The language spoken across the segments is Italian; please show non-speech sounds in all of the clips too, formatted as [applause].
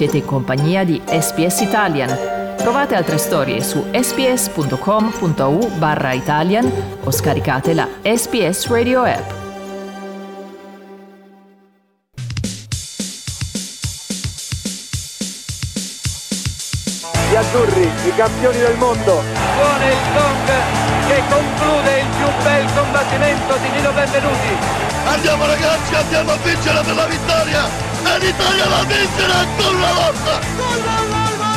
Siete in compagnia di SPS Italian. Trovate altre storie su sps.com.au barra Italian o scaricate la SPS Radio app. Gli azzurri, i campioni del mondo. Suona il gong che conclude il più bel combattimento di Nino Benvenuti. Andiamo ragazzi, andiamo a vincere per la vittoria! E l'Italia la vincerà ancora una volta!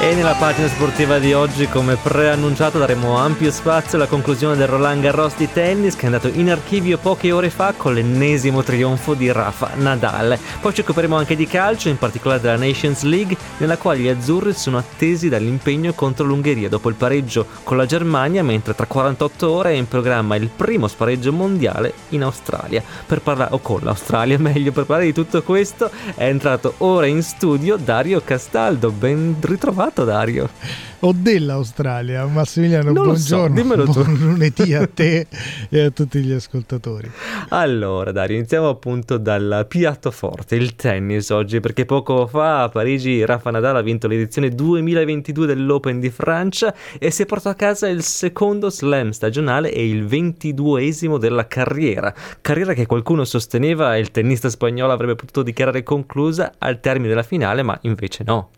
E nella pagina sportiva di oggi, come preannunciato, daremo ampio spazio alla conclusione del Roland Garros di tennis che è andato in archivio poche ore fa con l'ennesimo trionfo di Rafa Nadal. Poi ci occuperemo anche di calcio, in particolare della Nations League, nella quale gli azzurri sono attesi dall'impegno contro l'Ungheria dopo il pareggio con la Germania, mentre tra 48 ore è in programma il primo spareggio mondiale in Australia. Per parlare, o con l'Australia [laughs] meglio, per parlare di tutto questo è entrato ora in studio Dario Castaldo. Ben ritrovato fatto Dario? O dell'Australia. Massimiliano, Non lo so, buongiorno. dimmelo tu. Buon lunedì a te e a tutti gli ascoltatori. Allora Dario, iniziamo appunto dal piatto forte, il tennis oggi, perché poco fa a Parigi Rafa Nadal ha vinto l'edizione 2022 dell'Open di Francia e si è portato a casa il secondo slam stagionale e il ventiduesimo della carriera. Carriera che qualcuno sosteneva il tennista spagnolo avrebbe potuto dichiarare conclusa al termine della finale, ma invece no.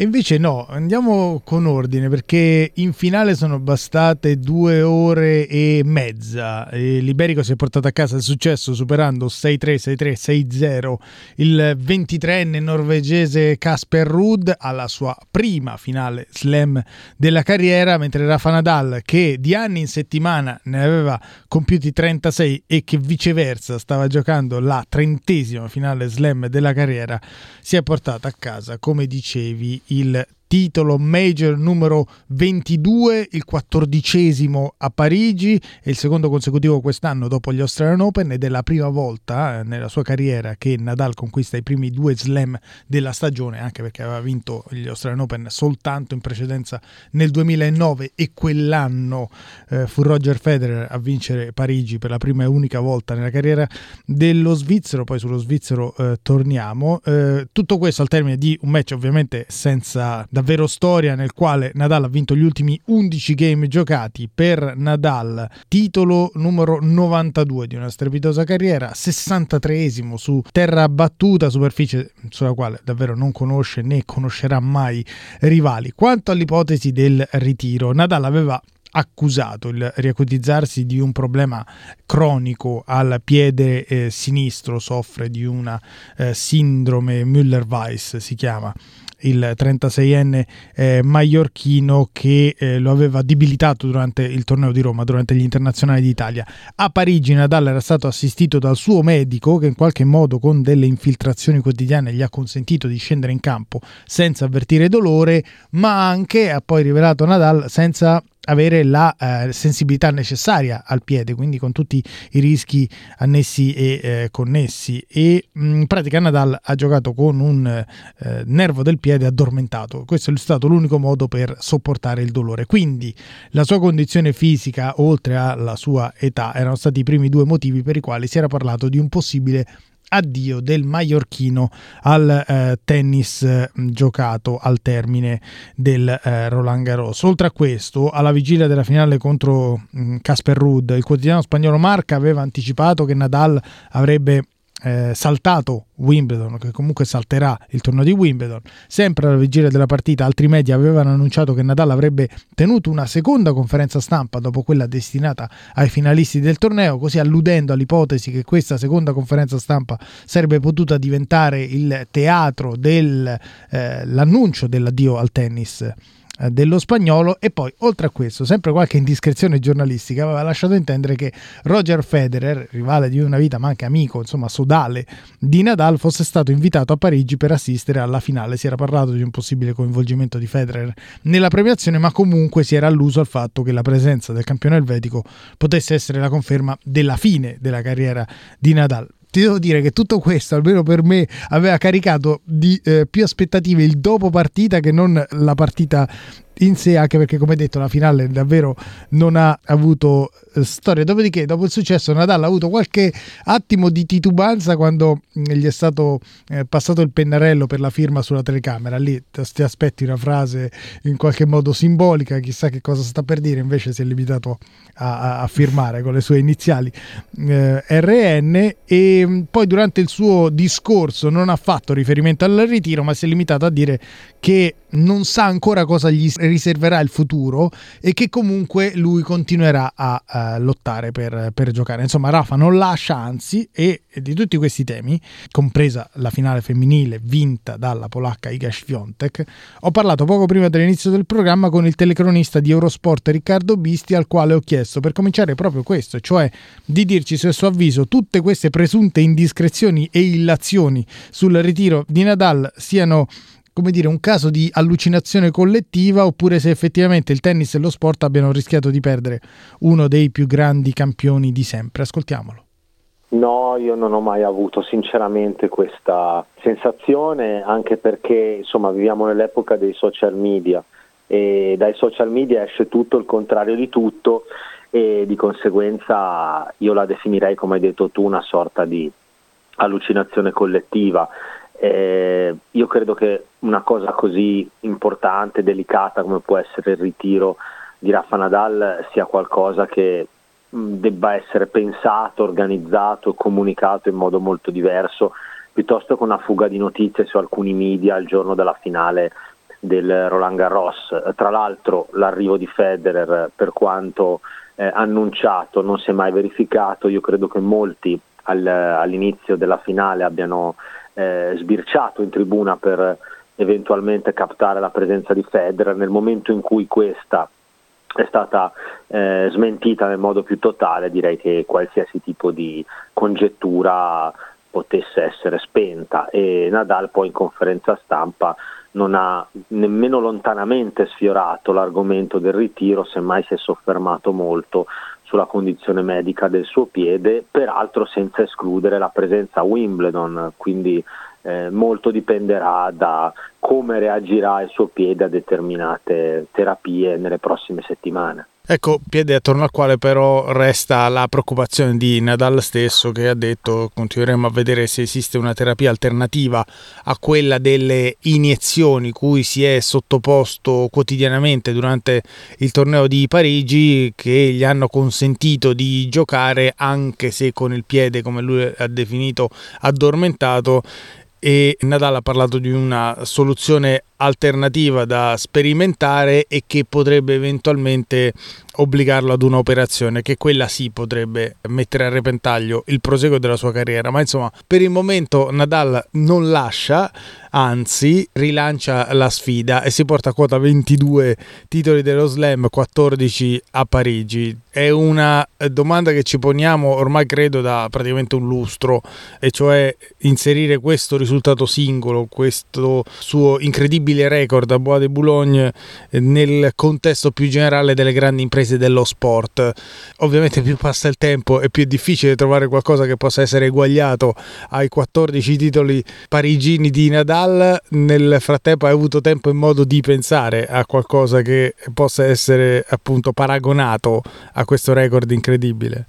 E invece no, andiamo con ordine perché in finale sono bastate due ore e mezza. L'Iberico si è portato a casa il successo superando 6-3, 6-3, 6-0 il 23enne norvegese Casper Ruud alla sua prima finale slam della carriera, mentre Rafa Nadal che di anni in settimana ne aveva compiuti 36 e che viceversa stava giocando la trentesima finale slam della carriera, si è portato a casa, come dicevi, il titolo major numero 22, il quattordicesimo a Parigi e il secondo consecutivo quest'anno dopo gli Australian Open ed è la prima volta eh, nella sua carriera che Nadal conquista i primi due slam della stagione, anche perché aveva vinto gli Australian Open soltanto in precedenza nel 2009 e quell'anno eh, fu Roger Federer a vincere Parigi per la prima e unica volta nella carriera dello svizzero, poi sullo svizzero eh, torniamo. Eh, tutto questo al termine di un match ovviamente senza davvero storia nel quale Nadal ha vinto gli ultimi 11 game giocati per Nadal, titolo numero 92 di una strepitosa carriera, 63esimo su terra battuta, superficie sulla quale davvero non conosce né conoscerà mai rivali. Quanto all'ipotesi del ritiro, Nadal aveva accusato il riacutizzarsi di un problema cronico al piede eh, sinistro, soffre di una eh, sindrome Müller-Weiss, si chiama il 36enne eh, maiorchino che eh, lo aveva debilitato durante il torneo di Roma, durante gli internazionali d'Italia. A Parigi Nadal era stato assistito dal suo medico che in qualche modo con delle infiltrazioni quotidiane gli ha consentito di scendere in campo senza avvertire dolore, ma anche, ha poi rivelato Nadal, senza avere la eh, sensibilità necessaria al piede, quindi con tutti i rischi annessi e eh, connessi. E in pratica Nadal ha giocato con un eh, nervo del piede addormentato. Questo è stato l'unico modo per sopportare il dolore. Quindi la sua condizione fisica, oltre alla sua età, erano stati i primi due motivi per i quali si era parlato di un possibile addio del maiorchino al eh, tennis eh, giocato al termine del eh, Roland Garros. Oltre a questo, alla vigilia della finale contro mh, Casper Ruud, il quotidiano spagnolo Marca aveva anticipato che Nadal avrebbe eh, saltato Wimbledon, che comunque salterà il torneo di Wimbledon. Sempre alla vigilia della partita, altri media avevano annunciato che Nadal avrebbe tenuto una seconda conferenza stampa dopo quella destinata ai finalisti del torneo, così alludendo all'ipotesi che questa seconda conferenza stampa sarebbe potuta diventare il teatro dell'annuncio eh, dell'addio al tennis dello spagnolo e poi oltre a questo sempre qualche indiscrezione giornalistica aveva lasciato intendere che Roger Federer rivale di una vita ma anche amico insomma sodale di Nadal fosse stato invitato a Parigi per assistere alla finale. Si era parlato di un possibile coinvolgimento di Federer nella premiazione ma comunque si era alluso al fatto che la presenza del campione elvetico potesse essere la conferma della fine della carriera di Nadal ti devo dire che tutto questo, almeno per me, aveva caricato di eh, più aspettative il dopo partita che non la partita in sé, anche perché come detto la finale davvero non ha avuto eh, storia. Dopodiché, dopo il successo, Nadal ha avuto qualche attimo di titubanza quando mm, gli è stato eh, passato il pennarello per la firma sulla telecamera. Lì ti aspetti una frase in qualche modo simbolica, chissà che cosa sta per dire, invece si è limitato a, a firmare con le sue iniziali eh, RN e mm, poi durante il suo discorso non ha fatto riferimento al ritiro, ma si è limitato a dire che non sa ancora cosa gli riserverà il futuro e che comunque lui continuerà a, a lottare per, per, giocare. Insomma, Rafa non lascia, anzi, e, e, di tutti questi temi, compresa la finale femminile vinta dalla polacca Iga Świątek, ho parlato poco prima dell'inizio del programma con il telecronista di Eurosport Riccardo Bisti, al quale ho chiesto per cominciare proprio questo, cioè di dirci se a suo avviso tutte queste presunte indiscrezioni e illazioni sul ritiro di Nadal siano come dire, un caso di allucinazione collettiva oppure se effettivamente il tennis e lo sport abbiano rischiato di perdere uno dei più grandi campioni di sempre. Ascoltiamolo. No, io non ho mai avuto sinceramente questa sensazione, anche perché insomma viviamo nell'epoca dei social media e dai social media esce tutto il contrario di tutto e di conseguenza io la definirei, come hai detto tu, una sorta di allucinazione collettiva. Eh, io credo che una cosa così importante, delicata come può essere il ritiro di Rafa Nadal sia qualcosa che debba essere pensato, organizzato e comunicato in modo molto diverso, piuttosto che una fuga di notizie su alcuni media il giorno della finale del Roland Garros. Tra l'altro l'arrivo di Federer, per quanto eh, annunciato, non si è mai verificato, io credo che molti al, all'inizio della finale abbiano eh, sbirciato in tribuna per eventualmente captare la presenza di Federer. Nel momento in cui questa è stata eh, smentita nel modo più totale, direi che qualsiasi tipo di congettura potesse essere spenta. E Nadal poi in conferenza stampa non ha nemmeno lontanamente sfiorato l'argomento del ritiro, semmai si è soffermato molto sulla condizione medica del suo piede, peraltro senza escludere la presenza a Wimbledon, quindi eh, molto dipenderà da come reagirà il suo piede a determinate terapie nelle prossime settimane. Ecco, piede attorno al quale però resta la preoccupazione di Nadal stesso che ha detto continueremo a vedere se esiste una terapia alternativa a quella delle iniezioni cui si è sottoposto quotidianamente durante il torneo di Parigi che gli hanno consentito di giocare anche se con il piede come lui ha definito addormentato e Nadal ha parlato di una soluzione alternativa da sperimentare e che potrebbe eventualmente obbligarlo ad un'operazione che quella sì potrebbe mettere a repentaglio il proseguo della sua carriera. Ma insomma per il momento Nadal non lascia anzi rilancia la sfida e si porta a quota 22 titoli dello slam 14 a Parigi è una domanda che ci poniamo ormai credo da praticamente un lustro e cioè inserire questo risultato singolo questo suo incredibile record a Bois de Boulogne nel contesto più generale delle grandi imprese imprese dello sport. Ovviamente più passa il tempo e più è difficile trovare qualcosa che possa essere eguagliato ai 14 titoli parigini di Nadal. Nel frattempo hai avuto tempo e modo di pensare a qualcosa che possa essere appunto paragonato a questo record incredibile.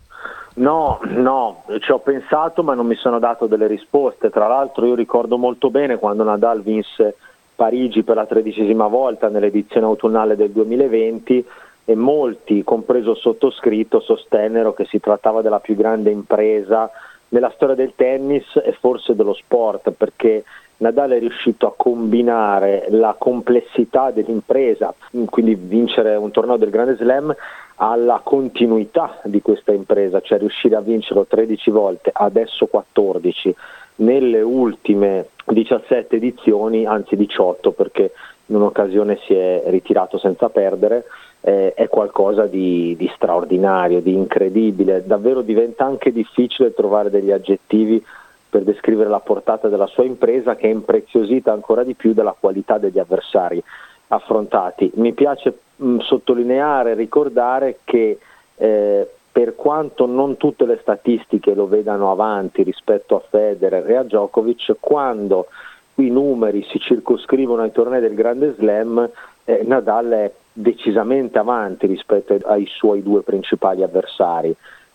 No, no, ci ho pensato ma non mi sono dato delle risposte. Tra l'altro io ricordo molto bene quando Nadal vinse Parigi per la tredicesima volta nell'edizione autunnale del 2020 e molti, compreso sottoscritto, sostennero che si trattava della più grande impresa nella storia del tennis e forse dello sport, perché Nadal è riuscito a combinare la complessità dell'impresa, quindi vincere un torneo del Grande Slam, alla continuità di questa impresa, cioè riuscire a vincerlo 13 volte, adesso 14, nelle ultime 17 edizioni, anzi 18 perché in un'occasione si è ritirato senza perdere, eh, è qualcosa di, di, straordinario, di incredibile, davvero diventa anche difficile trovare degli aggettivi per descrivere la portata della sua impresa che è impreziosita ancora di più dalla qualità degli avversari affrontati. Mi piace mh, sottolineare ricordare che eh, per quanto non tutte le statistiche lo vedano avanti rispetto a Federer e a Djokovic, quando i numeri si circoscrivono ai tornei del Grande Slam, eh, Nadal è decisamente avanti rispetto ai suoi due principali avversari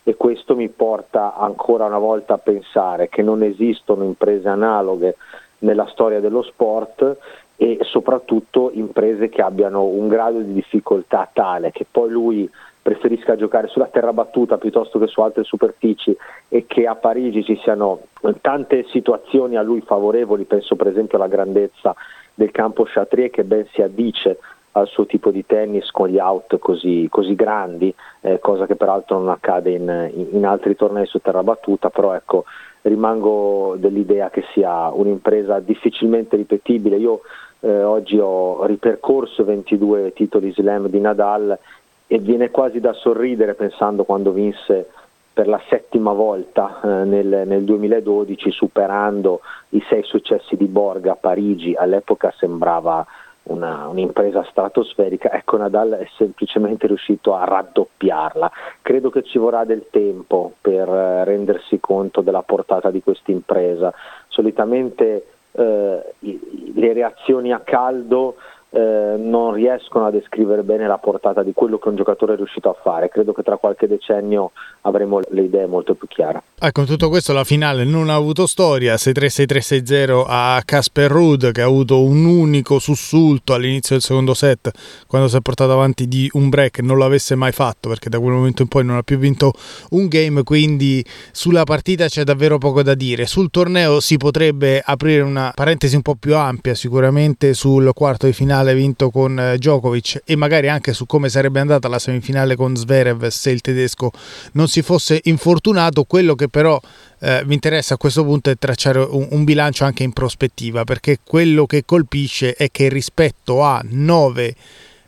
e questo mi porta ancora una volta a pensare che non esistono imprese analoghe nella storia dello sport e soprattutto imprese che abbiano un grado di difficoltà tale che poi lui preferisca giocare sulla terra battuta piuttosto che su altre superfici e che a Parigi ci siano tante situazioni a lui favorevoli, penso per esempio alla grandezza del campo Chatrier che ben si addice al suo tipo di tennis con gli out così, così grandi, eh, cosa che peraltro non accade in, in, altri tornei su terra battuta, però ecco, rimango dell'idea che sia un'impresa difficilmente ripetibile. Io eh, oggi ho ripercorso 22 titoli slam di Nadal e viene quasi da sorridere pensando quando vinse per la settima volta eh, nel, nel, 2012 superando i sei successi di Borga a Parigi, all'epoca sembrava una, un'impresa stratosferica, ecco Nadal è semplicemente riuscito a raddoppiarla. Credo che ci vorrà del tempo per eh, rendersi conto della portata di questa impresa. Solitamente eh, le reazioni a caldo eh, non riescono a descrivere bene la portata di quello che un giocatore è riuscito a fare. Credo che tra qualche decennio avremo le idee molto più chiare. Ecco, in tutto questo la finale non ha avuto storia, 6-3-6-3-6-0 a Casper Ruud che ha avuto un unico sussulto all'inizio del secondo set quando si è portato avanti di un break, non l'avesse mai fatto perché da quel momento in poi non ha più vinto un game, quindi sulla partita c'è davvero poco da dire. Sul torneo si potrebbe aprire una parentesi un po' più ampia sicuramente sul quarto di finale vinto con eh, Djokovic e magari anche su come sarebbe andata la semifinale con Zverev se il tedesco non si fosse infortunato, quello che però eh, mi interessa a questo punto è tracciare un, un, bilancio anche in prospettiva, perché quello che colpisce è che rispetto a nove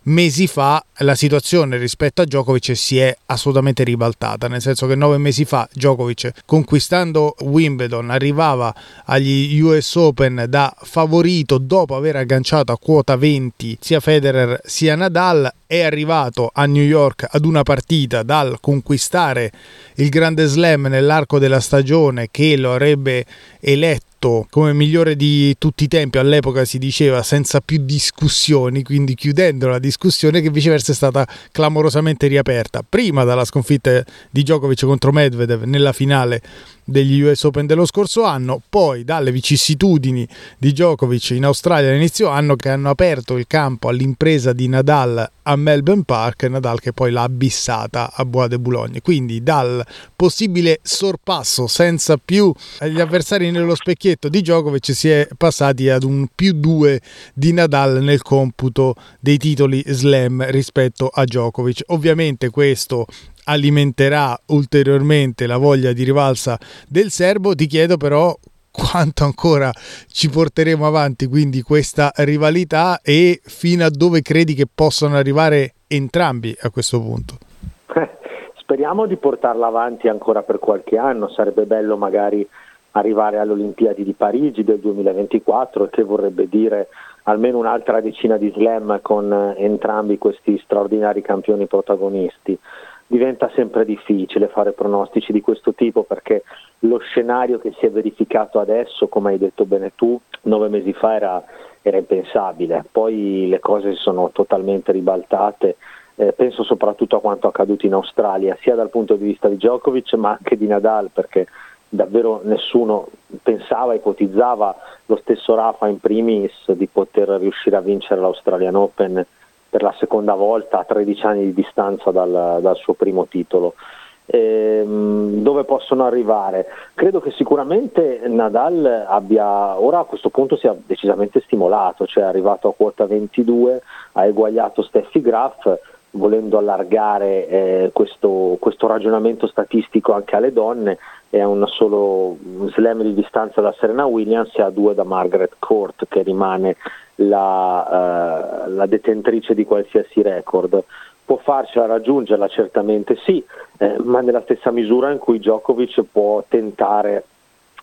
mesi fa la situazione rispetto a Djokovic si è assolutamente ribaltata, nel senso che nove mesi fa Djokovic conquistando Wimbledon arrivava agli US Open da favorito dopo aver agganciato a quota 20 sia Federer sia Nadal, è arrivato a New York ad una partita dal conquistare il Grande Slam nell'arco della stagione che lo avrebbe eletto come migliore di tutti i tempi, all'epoca si diceva senza più discussioni, quindi chiudendo la discussione che viceversa è stata clamorosamente riaperta, prima dalla sconfitta di Djokovic contro Medvedev nella finale degli US Open dello scorso anno, poi dalle vicissitudini di Djokovic in Australia all'inizio anno che hanno aperto il campo all'impresa di Nadal a Melbourne Park, Nadal che poi l'ha abissata a Bois de Boulogne. Quindi dal possibile sorpasso senza più gli avversari nello specchietto di Djokovic si è passati ad un più 2 di Nadal nel computo dei titoli slam rispetto a Djokovic. Ovviamente questo alimenterà ulteriormente la voglia di rivalsa del serbo. Ti chiedo però quanto ancora ci porteremo avanti quindi questa rivalità e fino a dove credi che possano arrivare entrambi a questo punto? Speriamo di portarla avanti ancora per qualche anno, sarebbe bello magari arrivare alle Olimpiadi di Parigi del 2024 che vorrebbe dire almeno un'altra decina di slam con entrambi questi straordinari campioni protagonisti diventa sempre difficile fare pronostici di questo tipo perché lo scenario che si è verificato adesso, come hai detto bene tu, nove mesi fa era, era impensabile, poi le cose si sono totalmente ribaltate. Eh, penso soprattutto a quanto accaduto in Australia, sia dal punto di vista di Djokovic ma anche di Nadal, perché davvero nessuno pensava, ipotizzava, lo stesso Rafa in primis, di poter riuscire a vincere l'Australian Open per la seconda volta a 13 anni di distanza dal, dal suo primo titolo. Ehm, dove possono arrivare? Credo che sicuramente Nadal abbia ora a questo punto sia decisamente stimolato, cioè è arrivato a quota 22, ha eguagliato Steffi Graf, volendo allargare eh, questo, questo, ragionamento statistico anche alle donne, è un solo slam di distanza da Serena Williams e a due da Margaret Court che rimane la, uh, la detentrice di qualsiasi record. Può farcela raggiungerla certamente sì, eh, ma nella stessa misura in cui Djokovic può tentare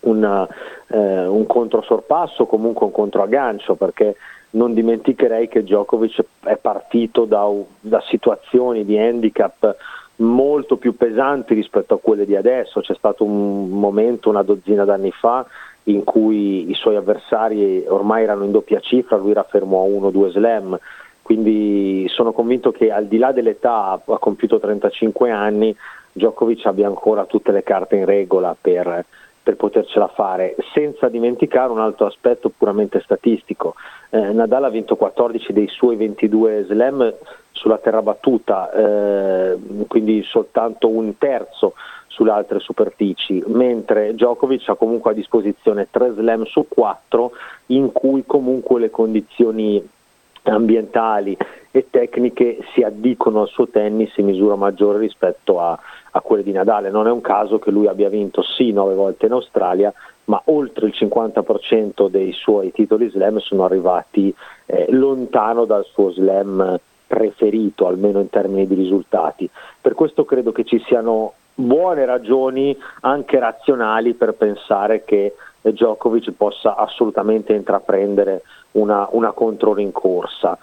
una, eh, un controsorpasso, comunque un controaggancio, perché non dimenticherei che Djokovic è partito da, da situazioni di handicap molto più pesanti rispetto a quelle di adesso. C'è stato un momento, una dozzina d'anni fa, in cui i suoi avversari ormai erano in doppia cifra, lui era fermo a uno o due slam quindi sono convinto che al di là dell'età, ha compiuto 35 anni, Djokovic abbia ancora tutte le carte in regola per, per potercela fare, senza dimenticare un altro aspetto puramente statistico. Eh, Nadal ha vinto 14 dei suoi 22 slam sulla terra battuta, eh, quindi soltanto un terzo sulle altre superfici, mentre Djokovic ha comunque a disposizione 3 slam su 4 in cui comunque le condizioni ambientali e tecniche si addicono al suo tennis in misura maggiore rispetto a, a quelle di Nadale. Non è un caso che lui abbia vinto sì nove volte in Australia, ma oltre il 50% dei suoi titoli slam sono arrivati eh, lontano dal suo slam preferito, almeno in termini di risultati. Per questo credo che ci siano buone ragioni, anche razionali, per pensare che Djokovic possa assolutamente intraprendere una, una controrincorsa.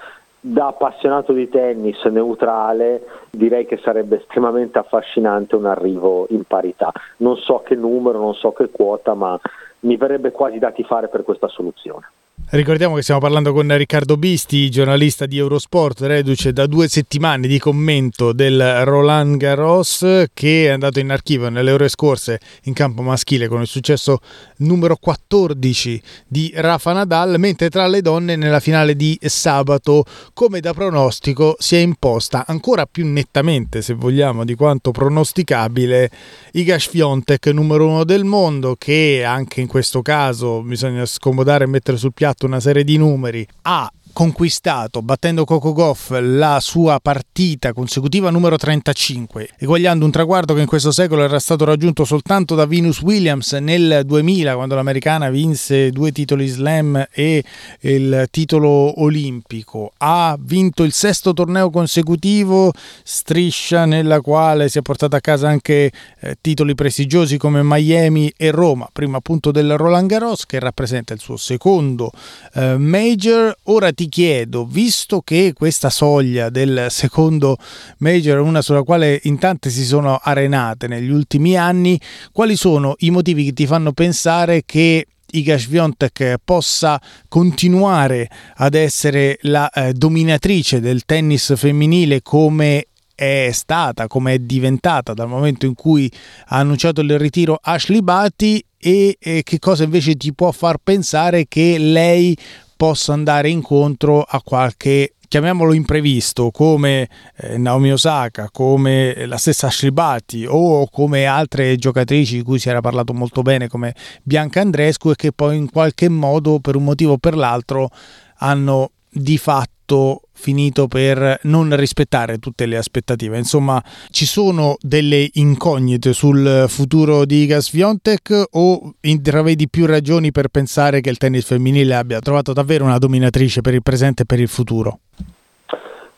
Da appassionato di tennis neutrale direi che sarebbe estremamente affascinante un arrivo in parità. Non so che numero, non so che quota, ma mi verrebbe quasi da tifare per questa soluzione. Ricordiamo che stiamo parlando con Riccardo Bisti, giornalista di Eurosport, reduce da due settimane di commento del Roland Garros che è andato in archivio nelle ore scorse in campo maschile con il successo numero 14 di Rafa Nadal, mentre tra le donne nella finale di sabato, come da pronostico, si è imposta ancora più nettamente, se vogliamo, di quanto pronosticabile, Iga Swiatek, numero uno del mondo, che anche in questo caso bisogna scomodare e mettere sul piatto una serie di numeri, ha conquistato, battendo Coco Goff, la sua partita consecutiva numero 35, eguagliando un traguardo che in questo secolo era stato raggiunto soltanto da Venus Williams nel 2000, quando l'americana vinse due titoli slam e il titolo olimpico. Ha vinto il sesto torneo consecutivo, striscia nella quale si è portata a casa anche eh, titoli prestigiosi come Miami e Roma, prima appunto del Roland Garros che rappresenta il suo secondo eh, major. Ora ti ti chiedo, visto che questa soglia del secondo major è una sulla quale in tante si sono arenate negli ultimi anni, quali sono i motivi che ti fanno pensare che Iga Swiatek possa continuare ad essere la eh, dominatrice del tennis femminile come è stata, come è diventata dal momento in cui ha annunciato il ritiro Ashley Batty e, e che cosa invece ti può far pensare che lei possa andare incontro a qualche chiamiamolo imprevisto come eh, Naomi Osaka, come la stessa Shribati o come altre giocatrici di cui si era parlato molto bene come Bianca Andrescu e che poi in qualche modo per un motivo o per l'altro hanno di fatto finito per non rispettare tutte le aspettative. Insomma, ci sono delle incognite sul futuro di Gas Viontek o intravedi più ragioni per pensare che il tennis femminile abbia trovato davvero una dominatrice per il presente e per il futuro?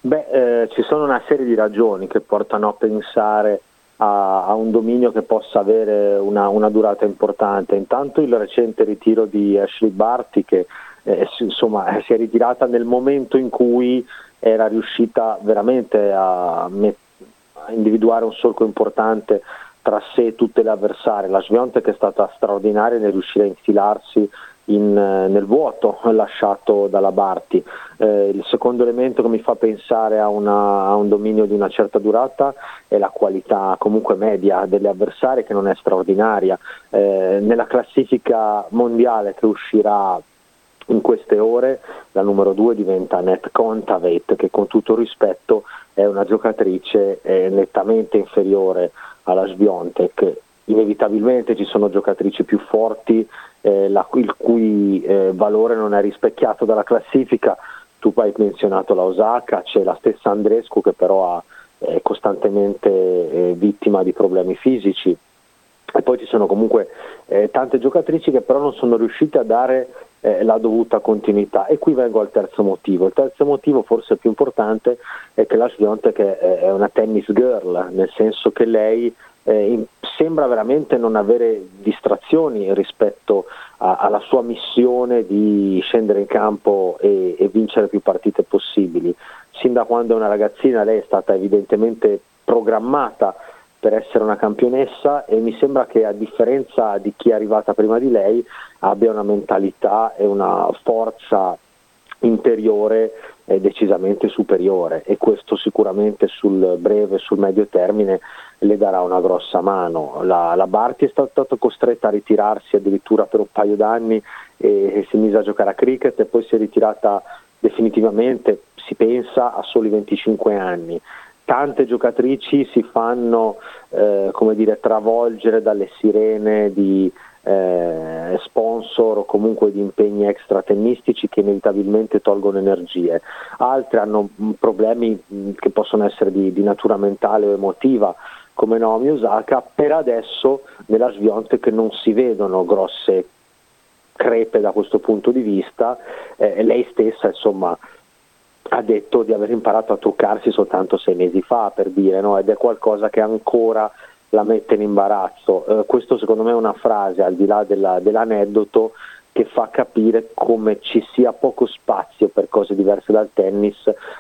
Beh, eh, ci sono una serie di ragioni che portano a pensare a, a un dominio che possa avere una, una, durata importante. Intanto il recente ritiro di Ashley Barty che eh, insomma, si è ritirata nel momento in cui era riuscita veramente a, met- a individuare un solco importante tra sé e tutte le avversarie. La Sviontek è stata straordinaria nel riuscire a infilarsi in, eh, nel vuoto [laughs] lasciato dalla Barti. Eh, il secondo elemento che mi fa pensare a, una, a, un dominio di una certa durata è la qualità comunque media delle avversarie che non è straordinaria. Eh, nella classifica mondiale che uscirà in queste ore la numero due diventa Net Contavet che con tutto rispetto è una giocatrice eh, nettamente inferiore alla Sviontek. Inevitabilmente ci sono giocatrici più forti eh, la, il cui eh, valore non è rispecchiato dalla classifica. Tu hai menzionato la Osaka, c'è la stessa Andrescu che però è costantemente eh, vittima di problemi fisici. E poi ci sono comunque eh, tante giocatrici che però non sono riuscite a dare eh, la dovuta continuità. E qui vengo al terzo motivo. Il terzo motivo, forse più importante, è che la Sviontek è una tennis girl, nel senso che lei eh, sembra veramente non avere distrazioni rispetto a, alla sua missione di scendere in campo e, e vincere più partite possibili. Sin da quando è una ragazzina lei è stata evidentemente programmata per essere una campionessa e mi sembra che a differenza di chi è arrivata prima di lei abbia una mentalità e una forza interiore è decisamente superiore e questo sicuramente sul breve e sul medio termine le darà una grossa mano. La, la Barti è stata costretta a ritirarsi addirittura per un paio d'anni e, e si mise a giocare a cricket e poi si è ritirata definitivamente, si pensa, a soli 25 anni tante giocatrici si fanno eh, dire, travolgere dalle sirene di eh, sponsor o comunque di impegni extra tennistici che inevitabilmente tolgono energie. Altre hanno mm, problemi mm, che possono essere di, di, natura mentale o emotiva come Naomi Osaka, per adesso nella Svionte che non si vedono grosse crepe da questo punto di vista, eh, lei stessa insomma ha detto di aver imparato a truccarsi soltanto sei mesi fa per dire no? ed è qualcosa che ancora la mette in imbarazzo. Eh, questo secondo me è una frase al di là della, dell'aneddoto che fa capire come ci sia poco spazio per cose diverse dal tennis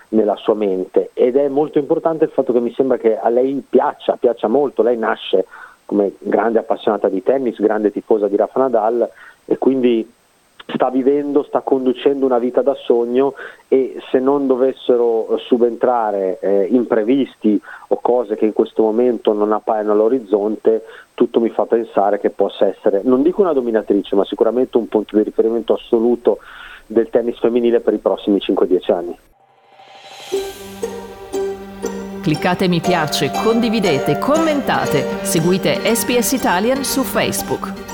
nella sua mente ed è molto importante il fatto che mi sembra che a lei piaccia, piaccia molto, lei nasce come grande appassionata di tennis, grande tifosa di Rafa Nadal e quindi sta vivendo, sta conducendo una vita da sogno e se non dovessero subentrare eh, imprevisti o cose che in questo momento non appaiono all'orizzonte, tutto mi fa pensare che possa essere, non dico una dominatrice, ma sicuramente un punto di riferimento assoluto del tennis femminile per i prossimi 5-10 anni. Cliccate mi piace, condividete, commentate, seguite SPS Italian su Facebook.